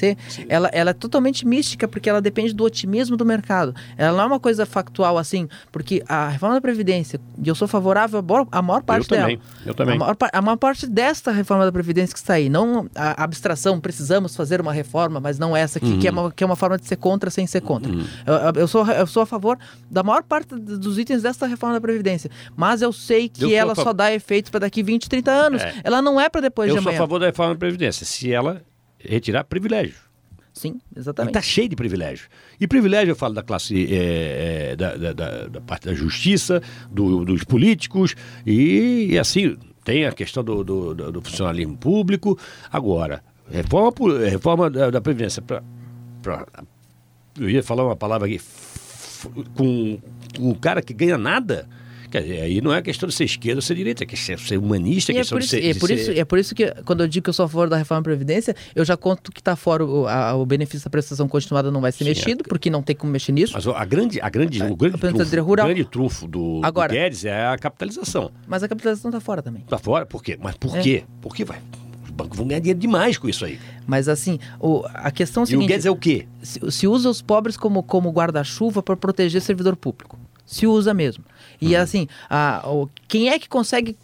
ela, ela é totalmente mística porque ela depende do otimismo do mercado. Ela não é uma coisa factual assim, porque a reforma da Previdência, e eu sou favorável a maior, parte eu dela. também. Eu também. A maior, a maior parte desta reforma da Previdência que está aí, não a abstração, precisamos fazer uma reforma, mas não essa aqui, Uhum. que, é uma, que é uma forma de ser contra sem ser contra. Eu, eu- eu sou, eu sou a favor da maior parte dos itens desta reforma da Previdência, mas eu sei que Eu ela só dá efeitos para daqui 20, 30 anos. É. Ela não é para depois Eu de sou a amanhã. favor da reforma da Previdência, se ela retirar privilégio. Sim, exatamente. está cheio de privilégio. E privilégio eu falo da classe, é, é, da, da- da- da parte da justiça, do- dos políticos, e, e assim, tem a questão do, do- do- funcionalismo público. Agora, reforma, reforma da, da Previdência para. Eu ia falar uma palavra aqui. Com, com um cara que ganha nada. Aí não é questão de ser esquerda ou ser direita, é questão de ser humanista, é E é questão de isso, ser. é, de por ser- isso, é por isso que quando eu digo que eu sou a favor da reforma da Previdência, eu já conto que está fora o, a- o benefício da prestação continuada não vai ser Sim, mexido, porque não tem como mexer nisso. Mas a grande, a grande, o grande trunfo, rural. grande trunfo do, Agora- do Guedes é a capitalização. Mas a capitalização está fora também. Tá fora? Por quê? Mas por É. quê? Por que vai? Os bancos vão ganhar dinheiro demais com isso aí. Mas assim, o- a questão é o E o seguinte: Guedes é o quê? se, se usa os pobres como, como guarda-chuva para proteger servidor público. Se usa mesmo. E Uhum. assim, a, o- quem é que consegue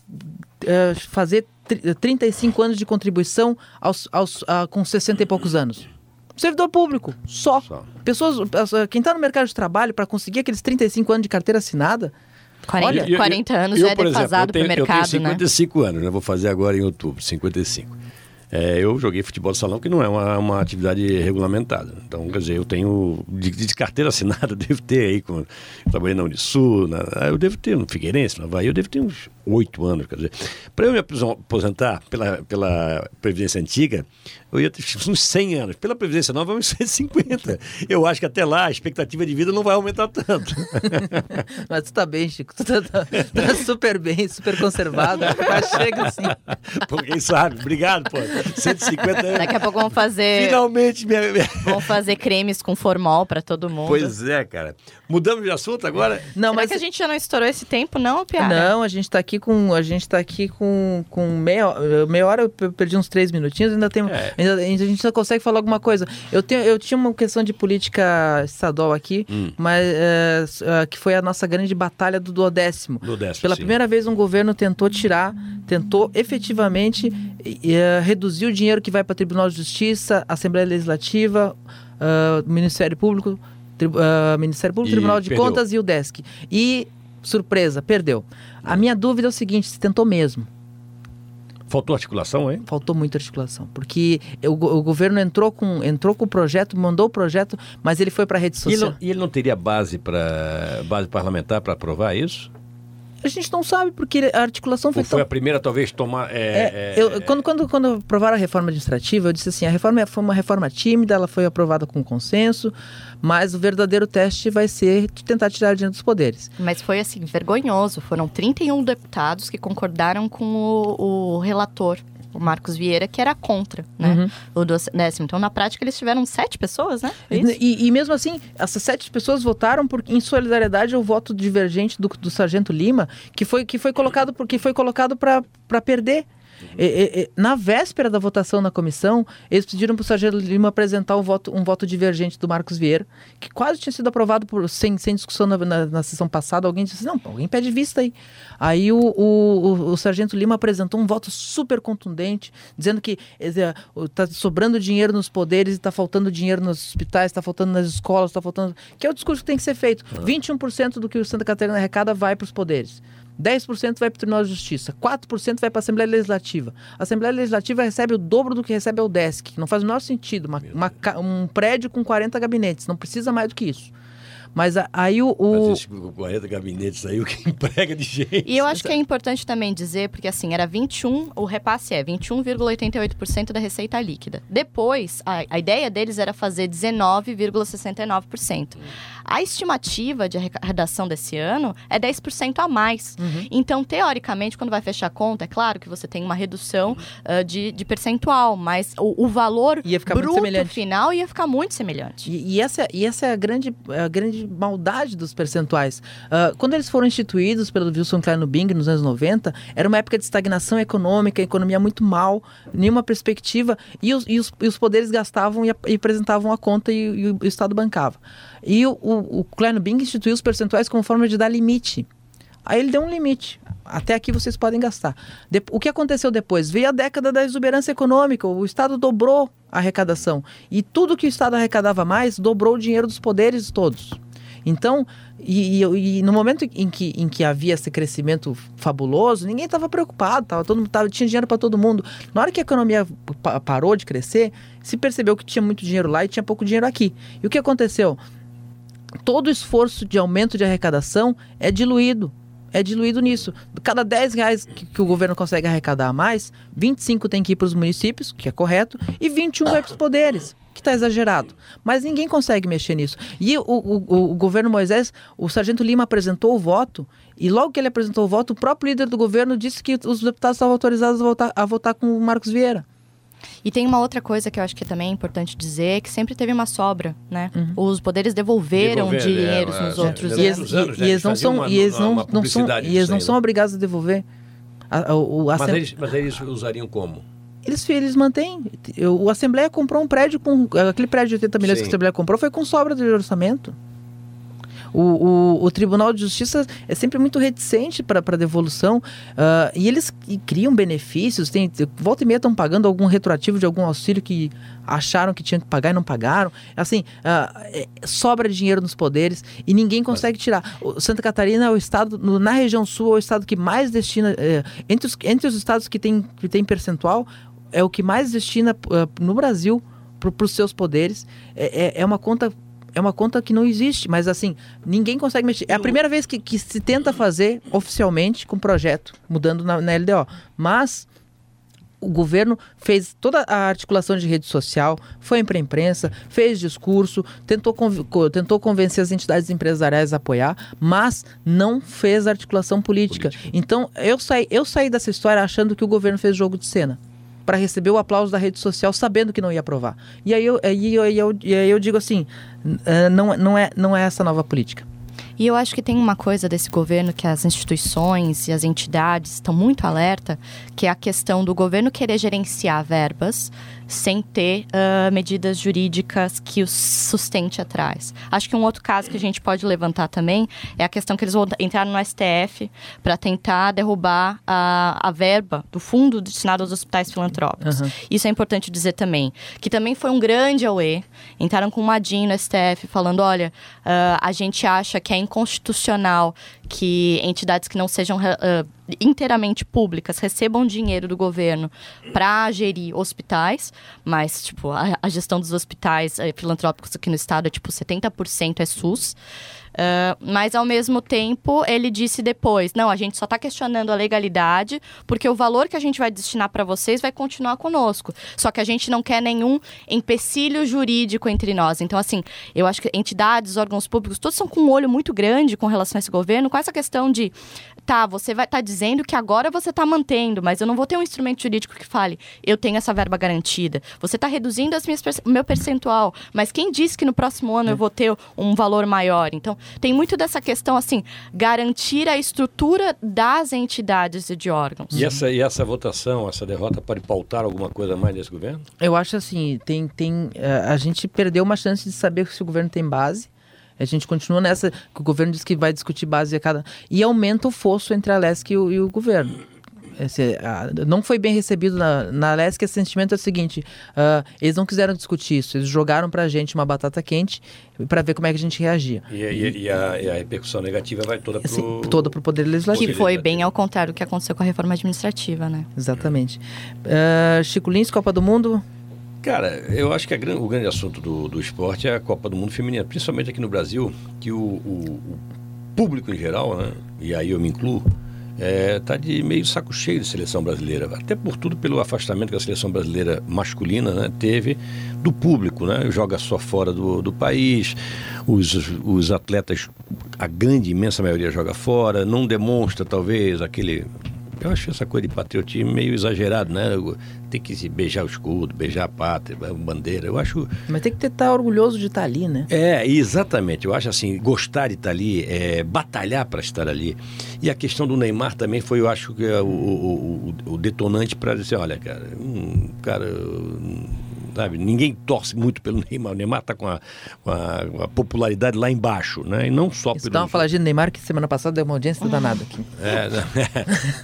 eh, fazer tri- 35 anos de contribuição aos, aos, a- com 60 e poucos anos? Servidor público, só. Só. Pessoas, as- quem está no mercado de trabalho para conseguir aqueles 35 anos de carteira assinada, 40, E- e- 40 anos eu, já é defasado eu tenho, para o Eu mercado, tenho né? 55 anos, né? Vou fazer agora em outubro, 55. É, eu joguei futebol de salão, que não é uma, uma atividade regulamentada. Então, quer dizer, eu tenho. De, de carteira assinada, devo ter aí. Com, trabalhei na Unisul, na, ah, eu devo ter no Figueirense, na Bahia, eu devo ter uns oito anos. Quer dizer, para eu me aposentar pela, pela Previdência Antiga, eu ia ter uns 100 anos. Pela Previdência Nova, uns 150. Eu acho que até lá a expectativa de vida não vai aumentar tanto. mas tu tá bem, Chico. Tu tá, tá- tá super bem, super conservado. Mas chega assim. Pô, quem sabe? Obrigado, pô. 150 anos. Daqui a pouco vamos fazer, Finalmente, minha, vamos fazer cremes com formol para todo mundo. Pois é, cara. Mudamos de assunto agora? Não, Será mas que a gente já não estourou esse tempo, não, Piara? Não, a gente tá aqui com. A gente tá aqui com, com meia, hora- meia hora, eu pe- perdi uns três minutinhos, ainda tem. É. Ainda, a gente ainda consegue falar alguma coisa. Eu, tenho, eu tinha uma questão de política estadual aqui, Hum. mas é, s- é, que foi a nossa grande batalha do duodécimo. Pela sim. primeira vez um governo tentou tirar, tentou efetivamente e, é, reduzir o dinheiro que vai para Tribunal de Justiça, Assembleia Legislativa, ah, Ministério Público, tri- ah, Ministério Público, E Tribunal de perdeu. Contas e o DESC. E, surpresa, perdeu. A minha dúvida é o seguinte, se tentou mesmo. Faltou articulação, hein? Faltou muita articulação, porque o, o governo entrou com, entrou com o projeto, mandou o projeto, mas ele foi para a rede E ele, social. não, e ele não teria base, pra, base parlamentar para aprovar isso? A gente não sabe, porque a articulação foi Ou foi tão a primeira, talvez, tomar. É, É, é, eu, quando, quando, quando aprovaram a reforma administrativa, eu disse assim, a reforma foi uma reforma tímida, ela foi aprovada com consenso, mas o verdadeiro teste vai ser tentar tirar dinheiro dos poderes. Mas foi assim, vergonhoso. Foram 31 deputados que concordaram com o, o relator. O Marcos Vieira, que era contra, né? Uhum. O décimo. Então, na prática, eles tiveram sete pessoas, né? É e, e, mesmo assim, essas sete pessoas votaram por, em solidariedade ao voto divergente do, do Sargento Lima, que foi, que foi colocado porque foi colocado para perder. E, e, na véspera da votação na comissão, eles pediram para o Sargento Lima apresentar um voto, um voto divergente do Marcos Vieira, que quase tinha sido aprovado por, sem, sem discussão na, na, na sessão passada. Alguém disse: não, alguém pede vista aí. Aí o, o, o, o Sargento Lima apresentou um voto super contundente, dizendo que está sobrando dinheiro nos poderes está faltando dinheiro nos hospitais, está faltando nas escolas, está faltando. Que é o discurso que tem que ser feito. Ah. 21% do que o Santa Catarina arrecada vai para os poderes. 10% vai para o Tribunal de Justiça, 4% vai para a Assembleia Legislativa. A Assembleia Legislativa recebe o dobro do que recebe a UDESC, que não faz o menor sentido. Uma, uma, um prédio com 40 gabinetes, não precisa mais do que isso. Mas aí o. o... Mas esse 40 gabinetes aí, o que emprega de gente. E eu acho que é importante também dizer, porque assim, era 21, o repasse é 21,88% da receita líquida. Depois, a, a ideia deles era fazer 19,69%. Hum. A estimativa de arrecadação desse ano é 10% a mais. Uhum. Então, teoricamente, quando vai fechar a conta, é claro que você tem uma redução uh, de, de, percentual, mas o, o valor bruto final ia ficar muito semelhante. E, e, essa, e essa é a grande, a grande maldade dos percentuais. Uh, quando eles foram instituídos pelo Wilson Klein Bing nos anos 90, era uma época de estagnação econômica, a economia muito mal, nenhuma perspectiva, e os, e os, e os poderes gastavam e, e apresentavam a conta e, e o Estado bancava. E o, o, o Bing instituiu os percentuais como forma de dar limite. Aí ele deu um limite. Até aqui vocês podem gastar. De, o que aconteceu depois? Veio a década da exuberância econômica. O Estado dobrou a arrecadação. E tudo que o Estado arrecadava mais, dobrou o dinheiro dos poderes todos. Então, e, e, e, no momento em que, em que havia esse crescimento fabuloso, ninguém estava preocupado, tava, todo, tava, tinha dinheiro para todo mundo. Na hora que a economia parou de crescer, se percebeu que tinha muito dinheiro lá e tinha pouco dinheiro aqui. E o que aconteceu? Todo esforço de aumento de arrecadação é diluído. É diluído nisso. Cada 10 reais que, que o governo consegue arrecadar a mais, 25 tem que ir para os municípios, que é correto, e 21 vai para os poderes que está exagerado. Mas ninguém consegue mexer nisso. E o, o, o, governo Moisés, o Sargento Lima apresentou o voto, e logo que ele apresentou o voto, o próprio líder do governo disse que os deputados estavam autorizados a votar, a votar com o Marcos Vieira. E tem uma outra coisa que eu acho que também é importante dizer, que sempre teve uma sobra, né? Uhum. Os poderes devolveram Devolver, dinheiros é, nos é, outros é, anos. anos. E, eles não são, e eles não, não são, e eles não são obrigados a devolver. A, a, a, mas, eles, mas eles usariam como? Eles, eles mantêm. O Assembleia comprou um prédio com. Aquele prédio de 80 milhões Sim. que a Assembleia comprou foi com sobra de orçamento. O, o, o, Tribunal de Justiça é sempre muito reticente para devolução uh, e eles criam benefícios. Tem, volta e meia estão pagando algum retroativo de algum auxílio que acharam que tinham que pagar e não pagaram. Assim, uh, sobra dinheiro nos poderes e ninguém consegue tirar. O Santa Catarina é o estado, no, na região sul, é o estado que mais destina. É, entre, os, entre os estados que tem, que tem percentual, é o que mais destina uh, no Brasil para os seus poderes. É, é, é uma conta é uma conta que não existe, mas assim, ninguém consegue mexer. É a primeira vez que, que se tenta fazer oficialmente com projeto, mudando na, na LDO. Mas o governo fez toda a articulação de rede social, foi para a imprensa, fez discurso, tentou, tentou convencer as entidades empresariais a apoiar, mas não fez articulação política. política. Então, eu saí, eu saí dessa história achando que o governo fez jogo de cena para receber o aplauso da rede social, sabendo que não ia aprovar. E aí eu, aí eu, aí eu, aí eu digo assim, uh, não, não, é, não é essa nova política. E eu acho que tem uma coisa desse governo que as instituições e as entidades estão muito alerta, que é a questão do governo querer gerenciar verbas sem ter uh, medidas jurídicas que os sustente atrás. Acho que um outro caso que a gente pode levantar também é a questão que eles vão entrar no STF para tentar derrubar a, a verba do fundo destinado aos hospitais filantrópicos. Uhum. Isso é importante dizer também, que também foi um grande auê. Entraram com uma DIN no STF falando, olha, uh, a gente acha que é inconstitucional que entidades que não sejam uh, inteiramente públicas recebam dinheiro do governo para gerir hospitais, mas tipo a, a gestão dos hospitais uh, filantrópicos aqui no estado é tipo 70% é SUS. Uh, mas, ao mesmo tempo, ele disse depois: não, a gente só está questionando a legalidade, porque o valor que a gente vai destinar para vocês vai continuar conosco. Só que a gente não quer nenhum empecilho jurídico entre nós. Então, assim, eu acho que entidades, órgãos públicos, todos são com um olho muito grande com relação a esse governo, com essa questão de tá, você vai tá dizendo que agora você está mantendo, mas eu não vou ter um instrumento jurídico que fale, eu tenho essa verba garantida. Você está reduzindo o meu percentual, mas quem disse que no próximo ano eu vou ter um valor maior? Então, tem muito dessa questão, assim, garantir a estrutura das entidades e de órgãos. E essa, e essa votação, essa derrota pode pautar alguma coisa mais nesse governo? Eu acho assim, tem, tem, eh, a gente perdeu uma chance de saber se o governo tem base, a gente continua nessa que o governo diz que vai discutir base a cada e aumenta o fosso entre a LESC e o, e o governo. Esse, não foi bem recebido na, na LESC. Esse sentimento é o seguinte: uh, eles não quiseram discutir isso, eles jogaram para a gente uma batata quente para ver como é que a gente reagia. E, e, e, a, e a, repercussão negativa vai toda para assim, toda o Poder Legislativo. Que foi bem ao contrário do que aconteceu com a reforma administrativa, né? Exatamente. Uh, Chico Lins, Copa do Mundo. Cara, eu acho que o grande assunto do, do esporte é a Copa do Mundo Feminina, principalmente aqui no Brasil, que o, o, o público em geral, né, e aí eu me incluo, está é, de meio saco cheio de seleção brasileira, até por tudo pelo afastamento que a seleção brasileira masculina né, teve do público, né, joga só fora do, do país, os, os atletas, a grande, imensa maioria joga fora, não demonstra talvez aquele eu acho essa coisa de patriotismo meio exagerado, né? Tem que se beijar o escudo, beijar a pátria, a bandeira. Eu acho. Mas tem que estar orgulhoso de estar ali, né? É, exatamente. Eu acho assim, gostar de estar ali, é, batalhar para estar ali. E a questão do Neymar também foi, eu acho que é o, o, o, o detonante para dizer, olha, cara, um cara sabe? Ninguém torce muito pelo Neymar. O Neymar está com, com, a, popularidade lá embaixo, né? E não só Isso pelo. Dá uma faladinha do Neymar que semana passada deu uma audiência danada aqui. É,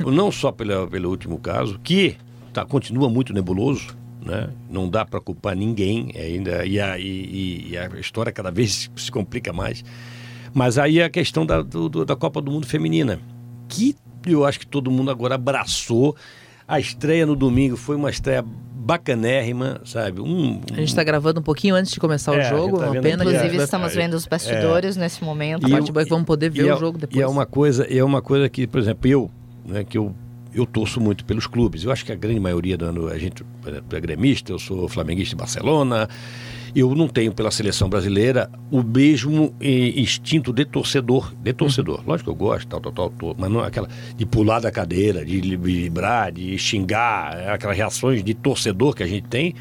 é, não só pelo, pelo último caso, que tá, continua muito nebuloso. Né? Não dá para culpar ninguém ainda e a, e, e a história cada vez se complica mais. Mas aí a questão da, do, da Copa do Mundo Feminina, que eu acho que todo mundo agora abraçou. A estreia no domingo foi uma estreia bacanérrima, sabe? Um, a gente está gravando um pouquinho antes de começar é, o jogo, tá uma pena. Inclusive é, estamos vendo os bastidores é, nesse momento. A parte boa é que vamos poder ver o é jogo depois. E é uma coisa, é uma coisa que, por exemplo, eu, né, que eu eu torço muito pelos clubes. Eu acho que a grande maioria do a gente é gremista, eu sou flamenguista de Barcelona, eu não tenho pela seleção brasileira o mesmo eh, instinto de torcedor, de torcedor. Uhum. Lógico que eu gosto, tal, tal, tal, tal, mas não é aquela de pular da cadeira, de vibrar, de xingar, é aquelas reações de torcedor que a gente tem,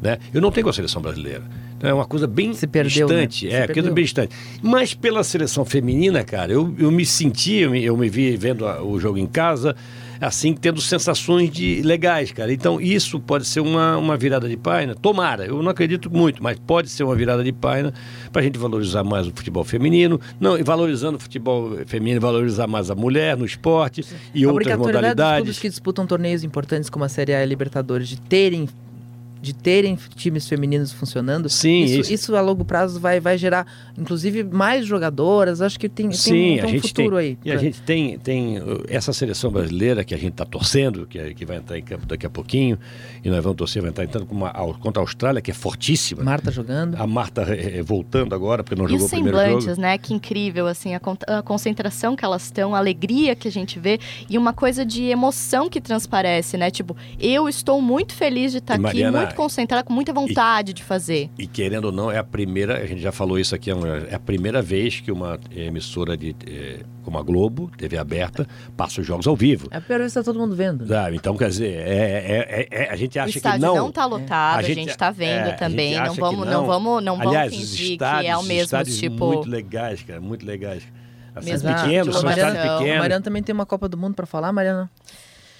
né? Eu não tenho com a seleção brasileira. Então, é uma coisa bem perdeu, né? distante. Né? É, coisa bem distante. Mas pela seleção feminina, cara, eu, eu me senti, eu me, eu me vi vendo a, o jogo em casa, assim, tendo sensações de legais, cara. Então, isso pode ser uma, uma virada de página. Tomara, eu não acredito muito, mas pode ser uma virada de página para a gente valorizar mais o futebol feminino, não, e valorizando o futebol feminino, valorizar mais a mulher no esporte e a outras modalidades. Dos clubes que disputam torneios importantes como a Série A e a Libertadores de terem de terem times femininos funcionando, Sim, isso, isso. isso, a longo prazo vai, vai gerar, inclusive, mais jogadoras. Acho que tem, Sim, tem, tem um futuro tem, aí. E pra... a gente tem, tem uh, essa seleção brasileira que a gente está torcendo, que, que vai entrar em campo daqui a pouquinho, e nós vamos torcer, vai entrar entrando com uma, contra a Austrália, que é fortíssima. Marta jogando. A Marta é, voltando agora, porque não e jogou o primeiro jogo. semblantes, né? Que incrível, assim, a, a concentração que elas estão, a alegria que a gente vê e uma coisa de emoção que transparece, né? Tipo, eu estou muito feliz de estar aqui, Mariana, muito concentrada, com muita vontade e, de fazer. E querendo ou não, é a primeira, a gente já falou isso aqui, é a primeira vez que uma emissora de, é, como a Globo, TV aberta, passa os jogos ao vivo. É a primeira vez que está todo mundo vendo. Ah, então, quer dizer, é, é, é, a gente acha que não... não está lotado, a gente está vendo também, não vamos, não. não vamos, não Aliás, vamos fingir estádios, que é o mesmo tipo... muito legais, cara, muito legais. Assim, pequenos, são pequenos. Mariana também tem uma Copa do Mundo para falar, Mariana?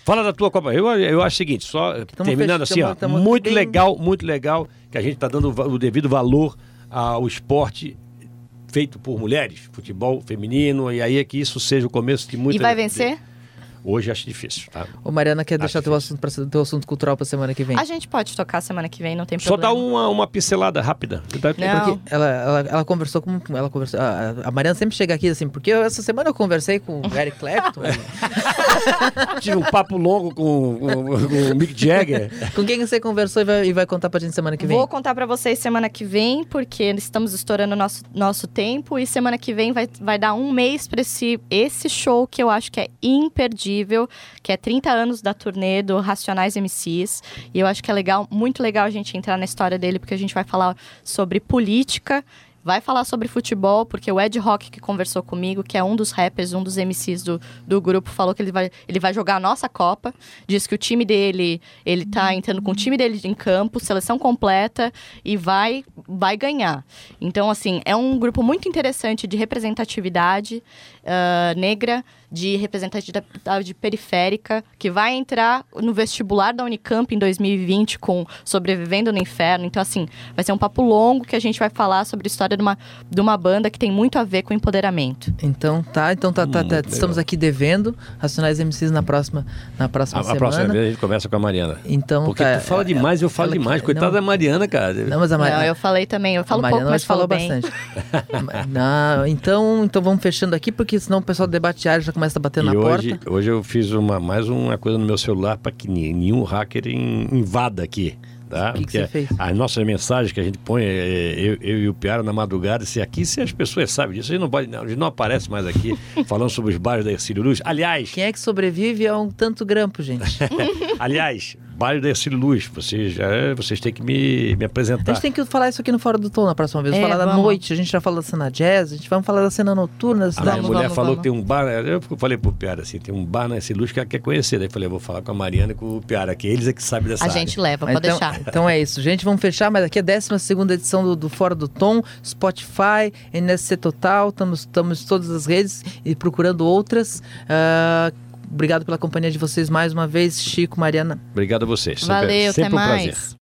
Fala da tua Copa. Eu, eu acho o seguinte, só tamo terminando assim, ó, tamo muito bem... legal, muito legal que a gente está dando o devido valor ao esporte feito por mulheres, futebol feminino, e aí é que isso seja o começo de muita... E vai vencer? Hoje acho difícil, tá? Ô, Mariana, quer Acho deixar teu assunto, pra, teu assunto cultural pra semana que vem? A gente pode tocar semana que vem, não tem Só dá problema. uma, uma pincelada rápida. Não. Ela, ela, ela conversou com. Ela conversou, a, a Mariana sempre chega aqui assim, porque eu- essa semana eu conversei com o Eric Clapton. Tive um papo longo com, com- com o Mick Jagger. com quem você conversou e vai, e vai contar pra gente semana que vem? Vou contar pra vocês semana que vem, porque estamos estourando nosso, nosso tempo e semana que vem vai, vai dar um mês pra esse, esse show que eu acho que é imperdível, que é 30 anos da turnê do Racionais MCs. E eu acho que é legal, muito legal a gente entrar na história dele, porque a gente vai falar sobre política. Vai falar sobre futebol, porque o Ed Rock que conversou comigo, que é um dos rappers, um dos MCs do, do grupo, falou que ele vai, ele vai jogar a nossa Copa. Diz que o time dele, ele tá entrando com o time dele em campo, seleção completa, e vai, vai ganhar. Então, assim, é um grupo muito interessante de representatividade ah, negra, de representatividade periférica, que vai entrar no vestibular da Unicamp em 2020 com Sobrevivendo no Inferno. Então, assim, vai ser um papo longo que a gente vai falar sobre história de uma, de uma banda que tem muito a ver com empoderamento. Então tá, então tá, tá, tá. estamos aqui devendo Racionais MCs na próxima, na próxima A, a semana. próxima vez a gente começa com a Mariana. Então Porque tá, tu fala demais e eu falo ela que- demais. Coitada não. da Mariana, cara. Não, mas a Mariana, Não, eu falei também, eu falo a Mariana pouco, mas falou falo bem. bastante. não, então, então vamos fechando aqui, porque senão o pessoal do debate já começa a bater E na hoje, porta. hoje eu fiz uma, mais uma coisa no meu celular para que nenhum hacker in- invada aqui. Tá? O que que Porque você fez? As nossas mensagens que a gente põe, é, eu, eu e o Piara na madrugada, se aqui, se as pessoas sabem disso, a gente não, pode, não, a gente não aparece mais aqui falando sobre os bairros da Ercílio Luz. Aliás, Quem é que sobrevive a um tanto grampo, gente? aliás, bairro da Ercílio Luz, vocês, já, vocês têm que me, me A apresentar. gente tem que falar isso aqui no Fora do Tom na próxima vez. É, falar da vamos. noite, a gente já falou da cena jazz, a gente vai falar da cena noturna da A minha cidade. Vamos, mulher vamos, falou vamos. que tem um bar, eu falei pro Piara assim, tem um bar na Ercílio Luz que ela quer conhecer. Daí eu falei, eu vou falar com a Mariana e com o Piara, que eles é que sabem dessa A área. gente leva, pode então, deixar. então é isso, gente. Vamos fechar, mas aqui é a 12 edição do, do Fora do Tom, Spotify, NSC Total. Estamos em todas as redes e procurando outras. Ah, obrigado pela companhia de vocês mais uma vez, Chico, Mariana. Obrigado a vocês. Sempre- Valeu, sempre até um prazer. mais.